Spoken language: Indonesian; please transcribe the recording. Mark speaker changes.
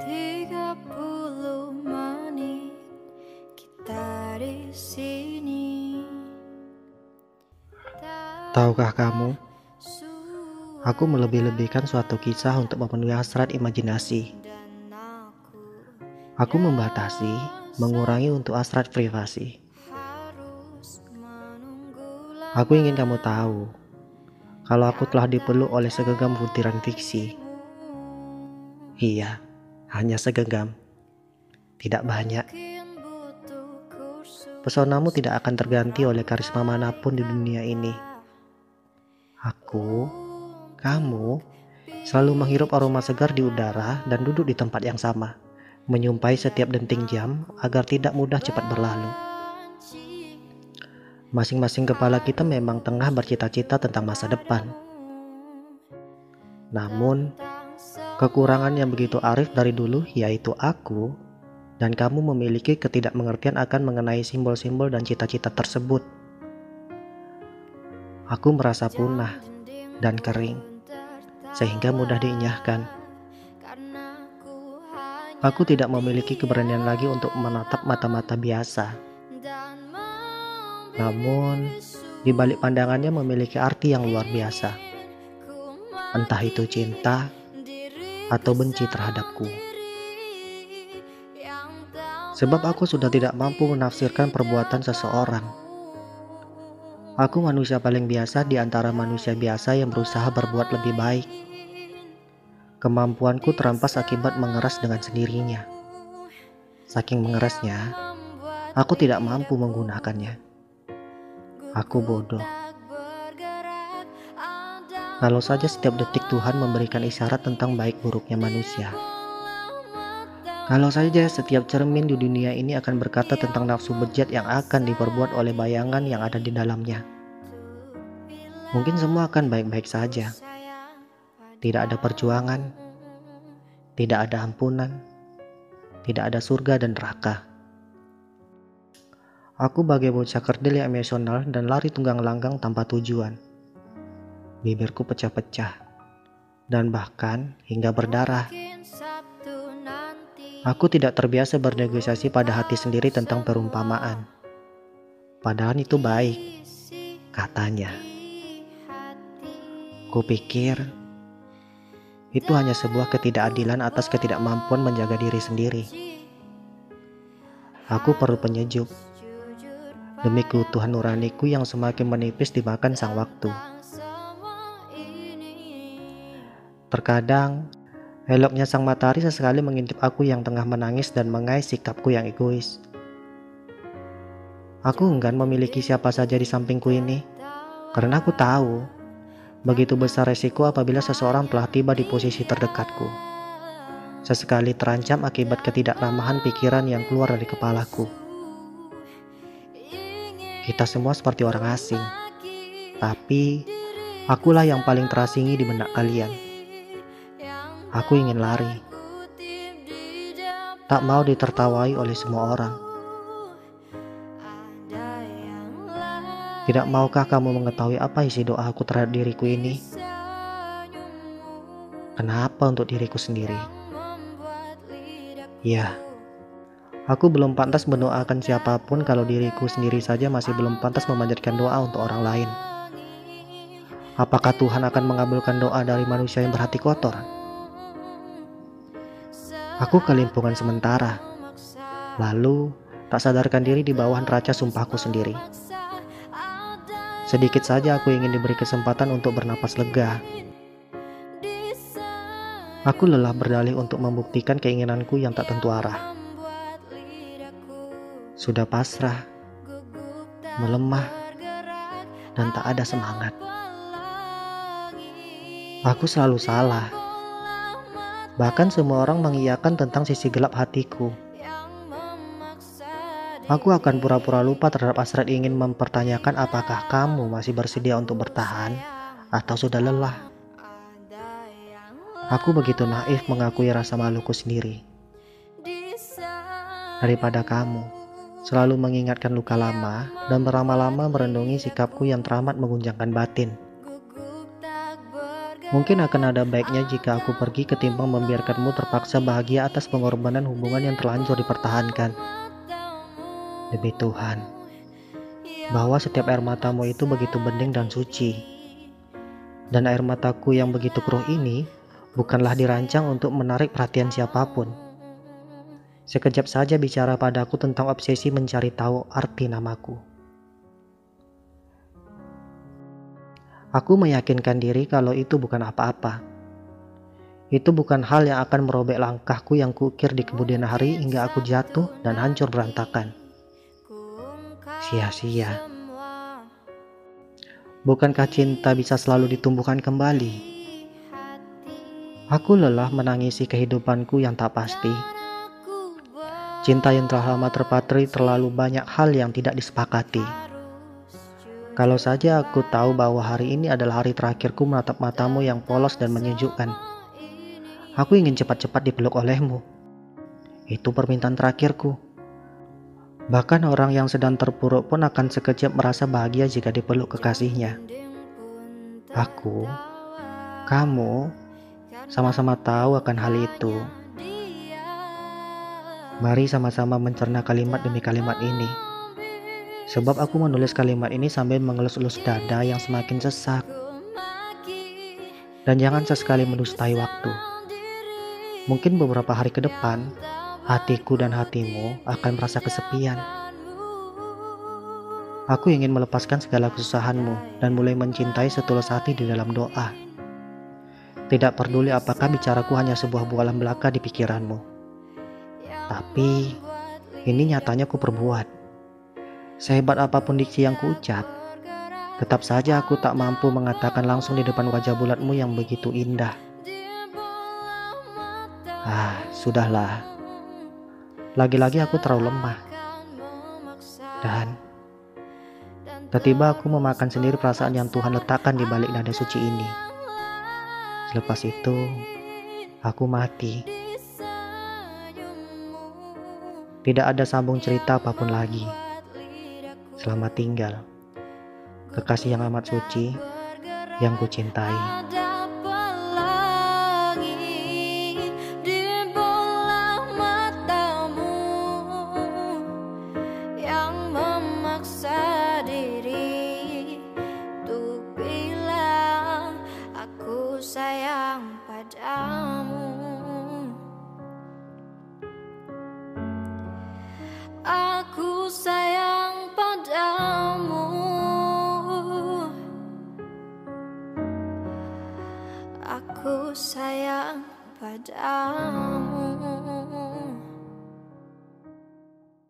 Speaker 1: 30 menit kita di sini.
Speaker 2: Tahukah kamu, aku melebih-lebihkan suatu kisah untuk memenuhi hasrat imajinasi. Aku membatasi, mengurangi untuk hasrat privasi. Aku ingin kamu tahu, kalau aku telah dipeluk oleh segenggam butiran fiksi. Iya, hanya segenggam. Tidak banyak. Pesonamu tidak akan terganti oleh karisma mana pun di dunia ini. Aku, kamu, selalu menghirup aroma segar di udara dan duduk di tempat yang sama, menyumpai setiap denting jam agar tidak mudah cepat berlalu. Masing-masing kepala kita memang tengah bercita-cita tentang masa depan. Namun, kekurangan yang begitu arif dari dulu yaitu aku dan kamu memiliki ketidakmengertian akan mengenai simbol-simbol dan cita-cita tersebut. Aku merasa punah dan kering, sehingga mudah diinyahkan. Aku tidak memiliki keberanian lagi untuk menatap mata-mata biasa. Namun, di balik pandangannya memiliki arti yang luar biasa. Entah itu cinta atau benci terhadapku. Sebab aku sudah tidak mampu menafsirkan perbuatan seseorang Aku manusia paling biasa di antara manusia biasa yang berusaha berbuat lebih baik. Kemampuanku terampas akibat mengeras dengan sendirinya. Saking mengerasnya, aku tidak mampu menggunakannya. Aku bodoh. Kalau saja setiap detik Tuhan memberikan isyarat tentang baik buruknya manusia. Kalau saja setiap cermin di dunia ini akan berkata tentang nafsu bejat yang akan diperbuat oleh bayangan yang ada di dalamnya. Mungkin semua akan baik-baik saja. Tidak ada perjuangan, tidak ada ampunan, tidak ada surga dan neraka. Aku bagai bocah kerdil yang emosional dan lari tunggang langgang tanpa tujuan. Bibirku pecah-pecah, dan bahkan hingga berdarah. Aku tidak terbiasa bernegosiasi pada hati sendiri tentang perumpamaan. Padahal itu baik, katanya. Kupikir itu hanya sebuah ketidakadilan atas ketidakmampuan menjaga diri sendiri. Aku perlu penyejuk demi keutuhan nuraniku yang semakin menipis dimakan sang waktu. Terkadang Eloknya sang matahari sesekali mengintip aku yang tengah menangis dan mengais sikapku yang egois. Aku enggan memiliki siapa saja di sampingku ini, karena aku tahu begitu besar resiko apabila seseorang telah tiba di posisi terdekatku. Sesekali terancam akibat ketidakramahan pikiran yang keluar dari kepalaku. Kita semua seperti orang asing, tapi akulah yang paling terasingi di benak kalian. Aku ingin lari. Tak mau ditertawai oleh semua orang. Tidak maukah kamu mengetahui apa isi doa aku terhadap diriku ini? Kenapa untuk diriku sendiri? Ya, aku belum pantas mendoakan siapa pun kalau diriku sendiri saja masih belum pantas memanjatkan doa untuk orang lain. Apakah Tuhan akan mengabulkan doa dari manusia yang berhati kotor? Aku kelimpungan sementara. Lalu, tak sadarkan diri di bawah neraca sumpahku sendiri. Sedikit saja aku ingin diberi kesempatan untuk bernapas lega. Aku lelah berdalih untuk membuktikan keinginanku yang tak tentu arah. Sudah pasrah, melemah, dan tak ada semangat. Aku selalu salah Bahkan semua orang mengiyakan tentang sisi gelap hatiku. Aku akan pura-pura lupa terhadap hasrat ingin mempertanyakan apakah kamu masih bersedia untuk bertahan atau sudah lelah. Aku begitu naif mengakui rasa maluku sendiri. Daripada kamu selalu mengingatkan luka lama dan berlama-lama merendungi sikapku yang teramat mengguncangkan batin. Mungkin akan ada baiknya jika aku pergi ketimbang membiarkanmu terpaksa bahagia atas pengorbanan hubungan yang terlanjur dipertahankan. Demi Tuhan, bahwa setiap air matamu itu begitu bening dan suci. Dan air mataku yang begitu keruh ini bukanlah dirancang untuk menarik perhatian siapa pun. Sekejap saja bicara padaku tentang obsesi mencari tahu arti namaku. Aku meyakinkan diri kalau itu bukan apa-apa. Itu bukan hal yang akan merobek langkahku yang kukir di kemudian hari hingga aku jatuh dan hancur berantakan. Sia-sia. Bukankah cinta bisa selalu ditumbuhkan kembali? Aku lelah menangisi kehidupanku yang tak pasti. Cinta yang telah lama terpatri terlalu banyak hal yang tidak disepakati. Kalau saja aku tahu bahwa hari ini adalah hari terakhirku menatap matamu yang polos dan menyejukkan. Aku ingin cepat-cepat dipeluk olehmu. Itu permintaan terakhirku. Bahkan orang yang sedang terpuruk pun akan sekejap merasa bahagia jika dipeluk kekasihnya. Aku, kamu, sama-sama tahu akan hal itu. Mari sama-sama mencerna kalimat demi kalimat ini. Sebab aku menulis kalimat ini sambil mengelus-elus dada yang semakin sesak. Dan jangan sesekali mendustai waktu. Mungkin beberapa hari ke depan, hatiku dan hatimu akan merasa kesepian. Aku ingin melepaskan segala kesusahanmu dan mulai mencintai setulus hati di dalam doa. Tidak peduli apakah bicaraku hanya sebuah bualan belaka di pikiranmu. Tapi, ini nyatanya ku perbuat. Sehebat apa pun diksi yang kuucap, tetap saja aku tak mampu mengatakan langsung di depan wajah bulatmu yang begitu indah. Ah, sudahlah. Lagi-lagi aku terlalu lemah. Dan tiba-tiba aku memakan sendiri perasaan yang Tuhan letakkan di balik nada suci ini. Selepas itu, aku mati. Tidak ada sambung cerita apa pun lagi. Selamat tinggal, kekasih yang amat suci yang
Speaker 1: sayang padamu. Aku sayang Aku sayang padamu